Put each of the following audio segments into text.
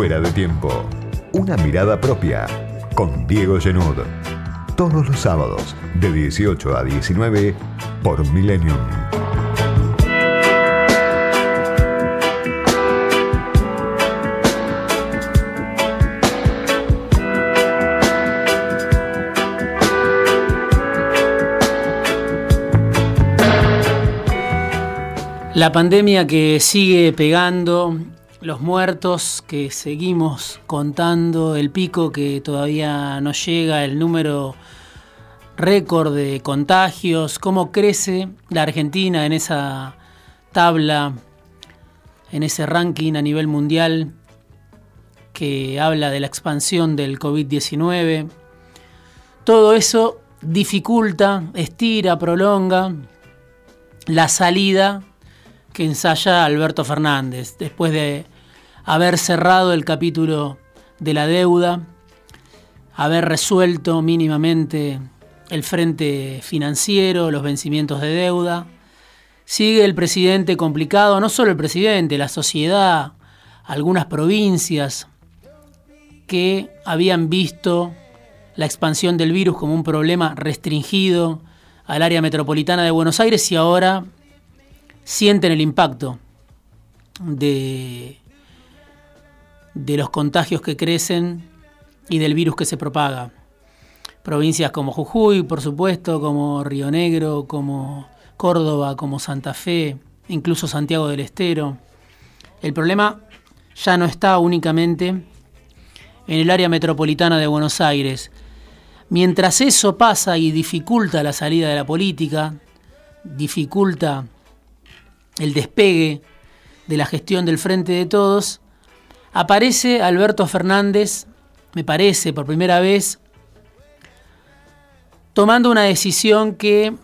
Fuera de tiempo. Una mirada propia con Diego Genud. Todos los sábados de 18 a 19 por Millennium. La pandemia que sigue pegando, los muertos que seguimos contando, el pico que todavía no llega, el número récord de contagios, cómo crece la Argentina en esa tabla, en ese ranking a nivel mundial que habla de la expansión del COVID-19. Todo eso dificulta, estira, prolonga la salida que ensaya Alberto Fernández, después de haber cerrado el capítulo de la deuda, haber resuelto mínimamente el frente financiero, los vencimientos de deuda. Sigue el presidente complicado, no solo el presidente, la sociedad, algunas provincias que habían visto la expansión del virus como un problema restringido al área metropolitana de Buenos Aires y ahora sienten el impacto de, de los contagios que crecen y del virus que se propaga. Provincias como Jujuy, por supuesto, como Río Negro, como Córdoba, como Santa Fe, incluso Santiago del Estero. El problema ya no está únicamente en el área metropolitana de Buenos Aires. Mientras eso pasa y dificulta la salida de la política, dificulta el despegue de la gestión del Frente de Todos, aparece Alberto Fernández, me parece, por primera vez, tomando una decisión que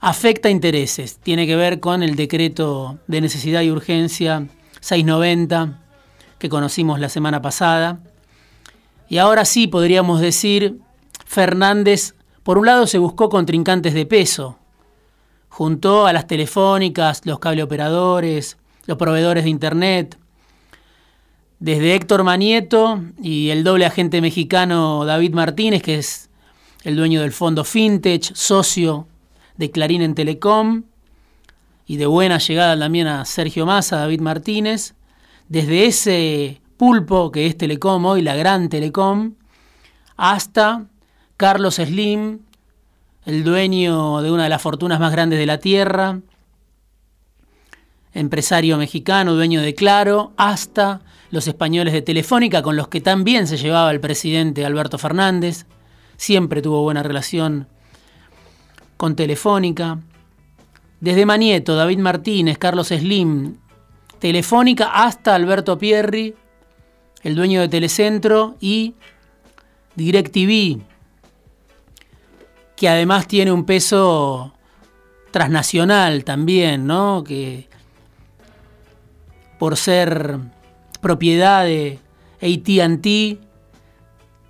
afecta intereses. Tiene que ver con el decreto de necesidad y urgencia 690 que conocimos la semana pasada. Y ahora sí podríamos decir, Fernández, por un lado se buscó contrincantes de peso, juntó a las telefónicas, los cableoperadores, los proveedores de Internet, desde Héctor Manieto y el doble agente mexicano David Martínez, que es el dueño del fondo Fintech, socio de Clarín en Telecom, y de buena llegada también a Sergio Massa, David Martínez, desde ese pulpo que es Telecom hoy, la gran Telecom, hasta Carlos Slim, el dueño de una de las fortunas más grandes de la Tierra, empresario mexicano, dueño de Claro, hasta los españoles de Telefónica, con los que también se llevaba el presidente Alberto Fernández, siempre tuvo buena relación con Telefónica, desde Manieto, David Martínez, Carlos Slim, Telefónica, hasta Alberto Pierri, el dueño de Telecentro, y DirecTV, que además tiene un peso transnacional también, ¿no? Que por ser propiedad de ATT,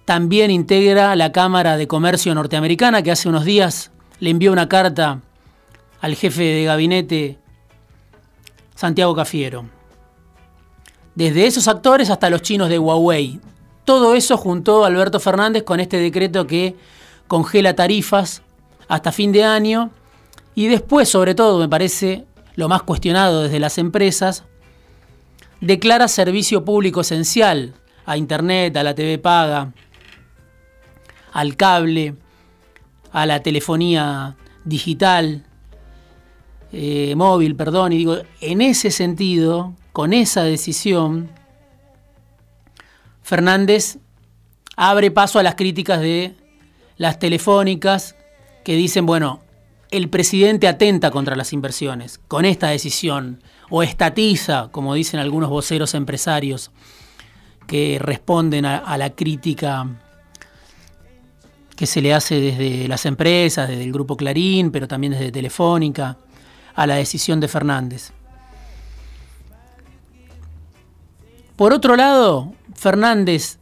también integra la Cámara de Comercio norteamericana, que hace unos días le envió una carta al jefe de gabinete Santiago Cafiero. Desde esos actores hasta los chinos de Huawei. Todo eso juntó Alberto Fernández con este decreto que congela tarifas hasta fin de año y después, sobre todo, me parece lo más cuestionado desde las empresas, declara servicio público esencial a Internet, a la TV paga, al cable, a la telefonía digital, eh, móvil, perdón, y digo, en ese sentido, con esa decisión, Fernández abre paso a las críticas de las telefónicas que dicen, bueno, el presidente atenta contra las inversiones con esta decisión, o estatiza, como dicen algunos voceros empresarios que responden a, la crítica que se le hace desde las empresas, desde el grupo Clarín, pero también desde Telefónica, a la decisión de Fernández. Por otro lado, Fernández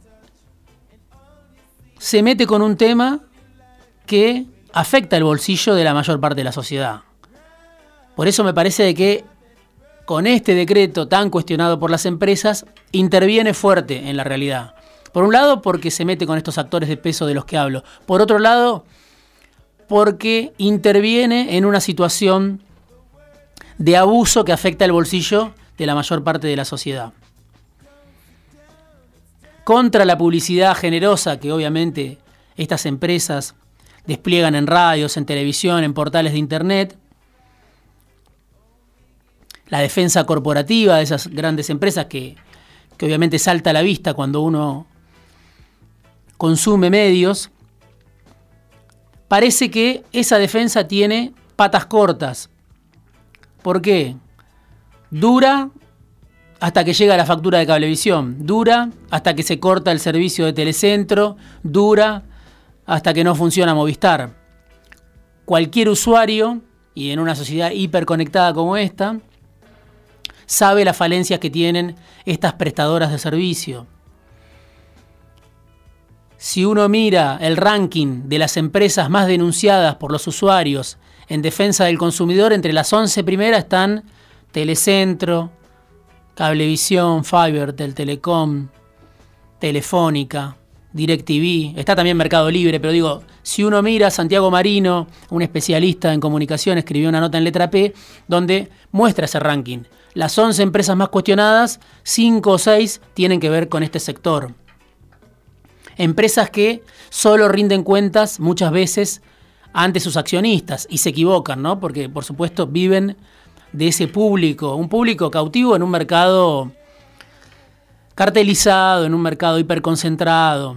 se mete con un tema que afecta el bolsillo de la mayor parte de la sociedad. Por eso me parece que con este decreto tan cuestionado por las empresas, interviene fuerte en la realidad. Por un lado, porque se mete con estos actores de peso de los que hablo. Por otro lado, porque interviene en una situación de abuso que afecta el bolsillo de la mayor parte de la sociedad. Contra la publicidad generosa que obviamente estas empresas despliegan en radios, en televisión, en portales de Internet, la defensa corporativa de esas grandes empresas que, que obviamente salta a la vista cuando uno consume medios, parece que esa defensa tiene patas cortas. ¿Por qué? Dura hasta que llega la factura de cablevisión, dura hasta que se corta el servicio de telecentro, dura hasta que no funciona Movistar. Cualquier usuario, y en una sociedad hiperconectada como esta, sabe las falencias que tienen estas prestadoras de servicio. Si uno mira el ranking de las empresas más denunciadas por los usuarios en defensa del consumidor, entre las 11 primeras están Telecentro, Cablevisión, Fiverr, Telecom, Telefónica, DirecTV, está también Mercado Libre, pero digo, si uno mira, Santiago Marino, un especialista en comunicación, escribió una nota en letra P donde muestra ese ranking. Las 11 empresas más cuestionadas, 5 o 6 tienen que ver con este sector. Empresas que solo rinden cuentas muchas veces ante sus accionistas y se equivocan, ¿no? Porque por supuesto viven de ese público, un público cautivo en un mercado cartelizado, en un mercado hiperconcentrado.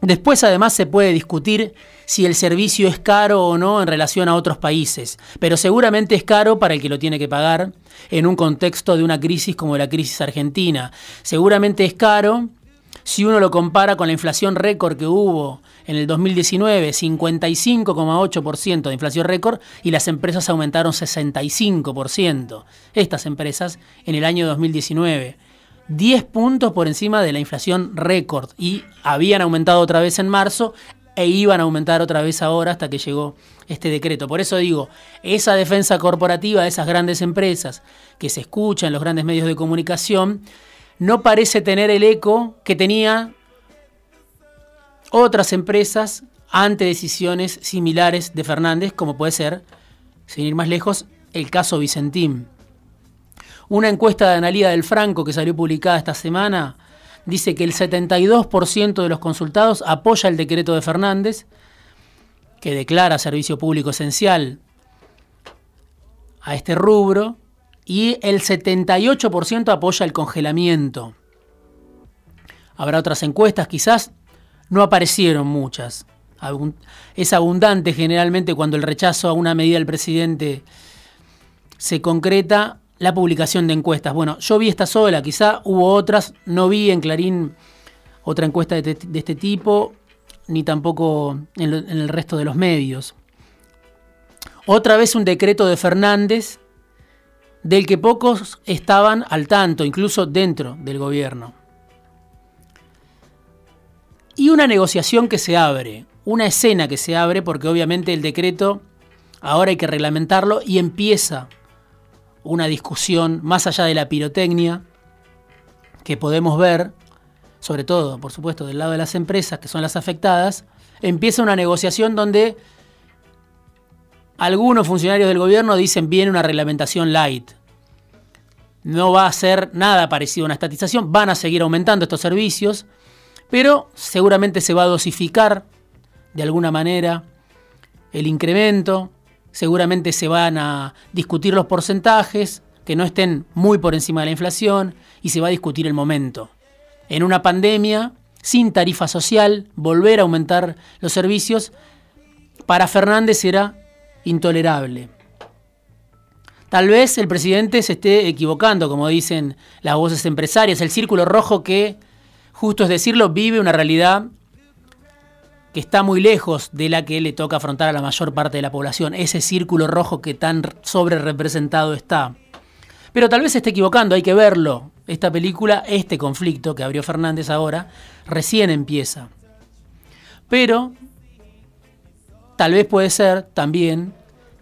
Después además se puede discutir si el servicio es caro o no en relación a otros países, pero seguramente es caro para el que lo tiene que pagar en un contexto de una crisis como la crisis argentina. Seguramente es caro si uno lo compara con la inflación récord que hubo en el 2019, 55,8% de inflación récord y las empresas aumentaron 65%. Estas empresas en el año 2019. 10 puntos por encima de la inflación récord y habían aumentado otra vez en marzo e iban a aumentar otra vez ahora hasta que llegó este decreto. Por eso digo, esa defensa corporativa de esas grandes empresas que se escucha en los grandes medios de comunicación no parece tener el eco que tenía otras empresas ante decisiones similares de Fernández, como puede ser, sin ir más lejos, el caso Vicentín. Una encuesta de Analía del Franco que salió publicada esta semana dice que el 72% de los consultados apoya el decreto de Fernández, que declara servicio público esencial a este rubro, y el 78% apoya el congelamiento. Habrá otras encuestas, quizás no aparecieron muchas. Es abundante generalmente cuando el rechazo a una medida del presidente se concreta la publicación de encuestas. Bueno, yo vi esta sola, quizá hubo otras, no vi en Clarín otra encuesta de, este tipo, ni tampoco en, en el resto de los medios. Otra vez un decreto de Fernández del que pocos estaban al tanto, incluso dentro del gobierno. Y una negociación que se abre, una escena que se abre porque obviamente el decreto ahora hay que reglamentarlo y empieza una discusión más allá de la pirotecnia que podemos ver, sobre todo, por supuesto, del lado de las empresas que son las afectadas, empieza una negociación donde algunos funcionarios del gobierno dicen viene una reglamentación light. No va a ser nada parecido a una estatización, van a seguir aumentando estos servicios, pero seguramente se va a dosificar de alguna manera el incremento, seguramente se van a discutir los porcentajes que no estén muy por encima de la inflación y se va a discutir el momento. En una pandemia, sin tarifa social, volver a aumentar los servicios, para Fernández era intolerable. Tal vez el presidente se esté equivocando, como dicen las voces empresarias, el círculo rojo que, justo es decirlo, vive una realidad que está muy lejos de la que le toca afrontar a la mayor parte de la población, ese círculo rojo que tan sobre representado está. Pero tal vez se esté equivocando, hay que verlo. Esta película, este conflicto que abrió Fernández ahora, recién empieza. Pero tal vez puede ser también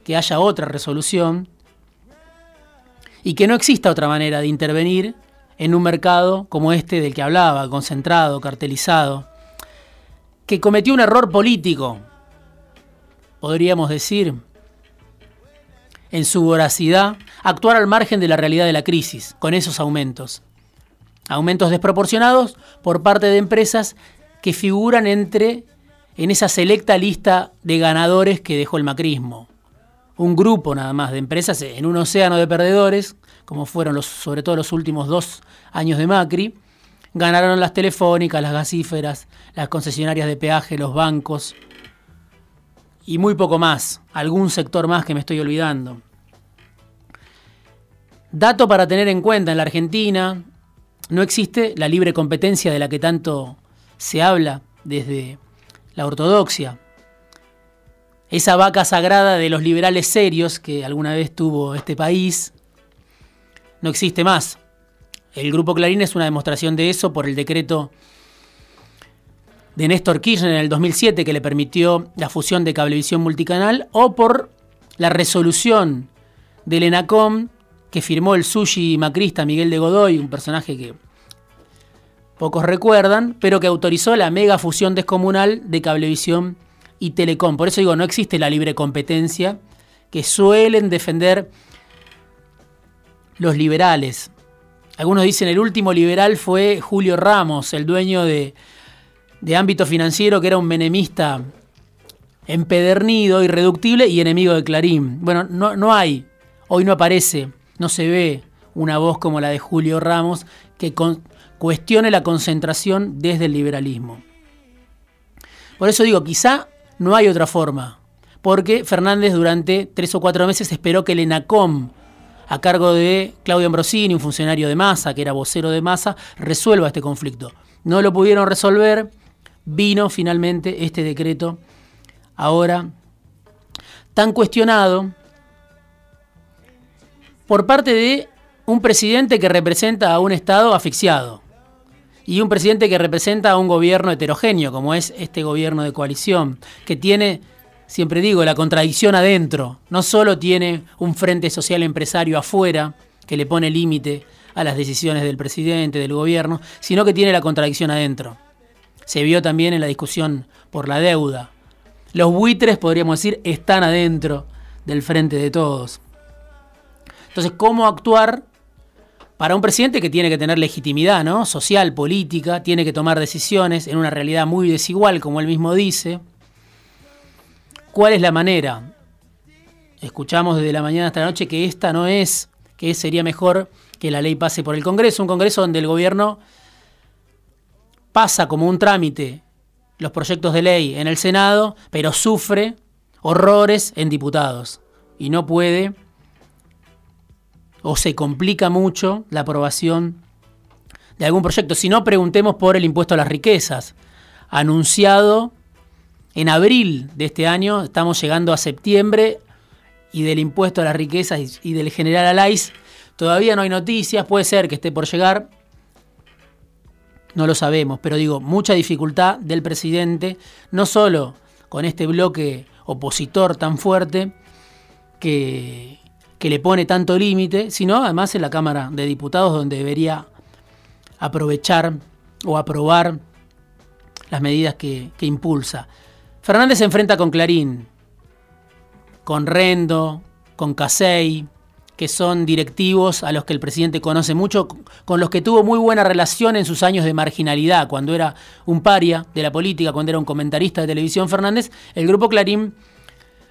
que haya otra resolución y que no exista otra manera de intervenir en un mercado como este del que hablaba, concentrado, cartelizado, que cometió un error político, podríamos decir, en su voracidad, actuar al margen de la realidad de la crisis, con esos aumentos. Aumentos desproporcionados por parte de empresas que figuran entre en esa selecta lista de ganadores que dejó el macrismo. Un grupo nada más de empresas en un océano de perdedores, como fueron los, sobre todo los últimos dos años de Macri, ganaron las telefónicas, las gasíferas, las concesionarias de peaje, los bancos y muy poco más, algún sector más que me estoy olvidando. Dato para tener en cuenta, en la Argentina no existe la libre competencia de la que tanto se habla desde la ortodoxia. Esa vaca sagrada de los liberales serios que alguna vez tuvo este país no existe más. El Grupo Clarín es una demostración de eso por el decreto de Néstor Kirchner en el 2007 que le permitió la fusión de Cablevisión Multicanal o por la resolución del ENACOM que firmó el sushi macrista Miguel de Godoy, un personaje que pocos recuerdan, pero que autorizó la mega fusión descomunal de Cablevisión y Telecom. Por eso digo, no existe la libre competencia que suelen defender los liberales. Algunos dicen el último liberal fue Julio Ramos, el dueño de, de ámbito financiero, que era un menemista empedernido, irreductible y enemigo de Clarín. Bueno, no, no hay, hoy no aparece, no se ve una voz como la de Julio Ramos que, cuestione la concentración desde el liberalismo. Por eso digo, quizá no hay otra forma, porque Fernández durante tres o cuatro meses esperó que el ENACOM, a cargo de Claudio Ambrosini, un funcionario de Massa, que era vocero de Massa, resuelva este conflicto. No lo pudieron resolver, vino finalmente este decreto ahora tan cuestionado por parte de un presidente que representa a un Estado asfixiado y un presidente que representa a un gobierno heterogéneo, como es este gobierno de coalición, que tiene, siempre digo, la contradicción adentro. No solo tiene un frente social empresario afuera, que le pone límite a las decisiones del presidente, del gobierno, sino que tiene la contradicción adentro. Se vio también en la discusión por la deuda. Los buitres, podríamos decir, están adentro del frente de todos. Entonces, ¿cómo actuar para un presidente que tiene que tener legitimidad, ¿no? Social, política, tiene que tomar decisiones en una realidad muy desigual, como él mismo dice. ¿Cuál es la manera? Escuchamos desde la mañana hasta la noche que esta no es, que sería mejor que la ley pase por el Congreso, un Congreso donde el gobierno pasa como un trámite los proyectos de ley en el Senado, pero sufre horrores en diputados y no puede o se complica mucho la aprobación de algún proyecto. Si no, preguntemos por el impuesto a las riquezas, anunciado en abril de este año, estamos llegando a septiembre, y del impuesto a las riquezas y del general Alais, todavía no hay noticias, puede ser que esté por llegar, no lo sabemos, pero digo, mucha dificultad del presidente, no solo con este bloque opositor tan fuerte, que, que le pone tanto límite, sino además en la Cámara de Diputados donde debería aprovechar o aprobar las medidas que, impulsa. Fernández se enfrenta con Clarín, con Rendo, con Casey, que son directivos a los que el presidente conoce mucho, con los que tuvo muy buena relación en sus años de marginalidad, cuando era un paria de la política, cuando era un comentarista de televisión Fernández, el grupo Clarín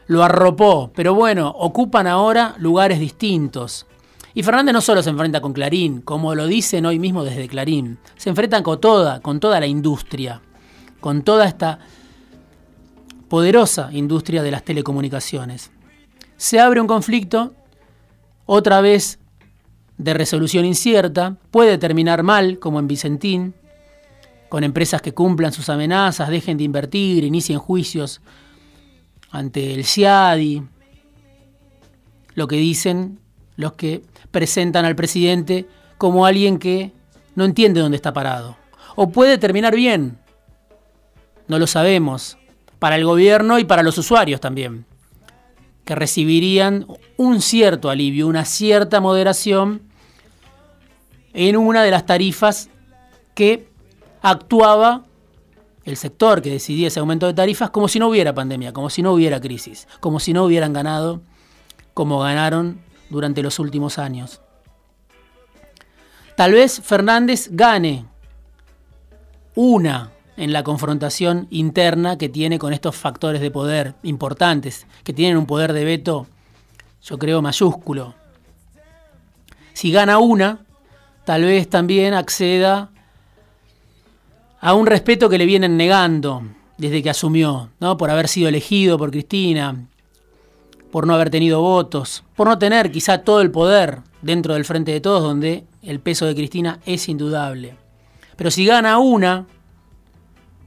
lo arropó, pero bueno, ocupan ahora lugares distintos. Y Fernández no solo se enfrenta con Clarín, como lo dicen hoy mismo desde Clarín, se enfrentan con toda, con toda la industria, con toda esta poderosa industria de las telecomunicaciones. Se abre un conflicto, otra vez de resolución incierta, puede terminar mal, como en Vicentín, con empresas que cumplan sus amenazas, dejen de invertir, inicien juicios ante el CIADI, lo que dicen los que presentan al presidente como alguien que no entiende dónde está parado. O puede terminar bien, no lo sabemos, para el gobierno y para los usuarios también. que recibirían un cierto alivio, una cierta moderación en una de las tarifas que actuaba el sector que decidía ese aumento de tarifas como si no hubiera pandemia, como si no hubiera crisis, como si no hubieran ganado como ganaron durante los últimos años. Tal vez Fernández gane una en la confrontación interna que tiene con estos factores de poder importantes, que tienen un poder de veto, yo creo, mayúsculo. Si gana una, tal vez también acceda a un respeto que le vienen negando desde que asumió, ¿no? por haber sido elegido por Cristina, por no haber tenido votos, por no tener quizá todo el poder dentro del Frente de Todos, donde el peso de Cristina es indudable. Pero si gana una,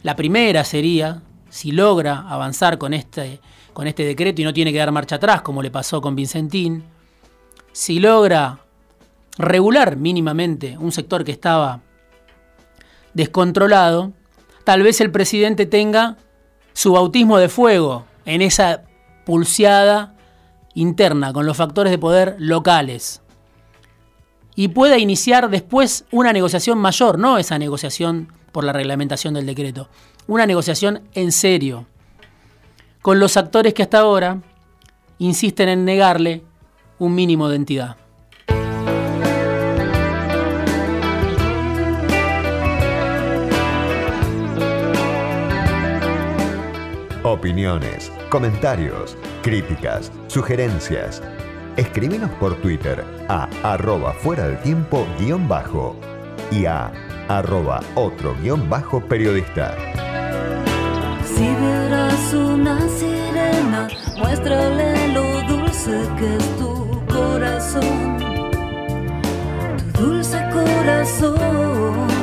la primera sería, si logra avanzar con este, con este decreto y no tiene que dar marcha atrás, como le pasó con Vincentín, si logra regular mínimamente un sector que estaba descontrolado, tal vez el presidente tenga su bautismo de fuego en esa pulseada interna con los factores de poder locales. Y pueda iniciar después una negociación mayor, no esa negociación por la reglamentación del decreto, una negociación en serio con los actores que hasta ahora insisten en negarle un mínimo de entidad. Opiniones, comentarios, críticas, sugerencias. Escríbenos por Twitter a arroba fuera del tiempo guion bajo y a arroba otro guion bajo periodista. Si verás una sirena, muéstrale lo dulce que es tu corazón. Tu dulce corazón.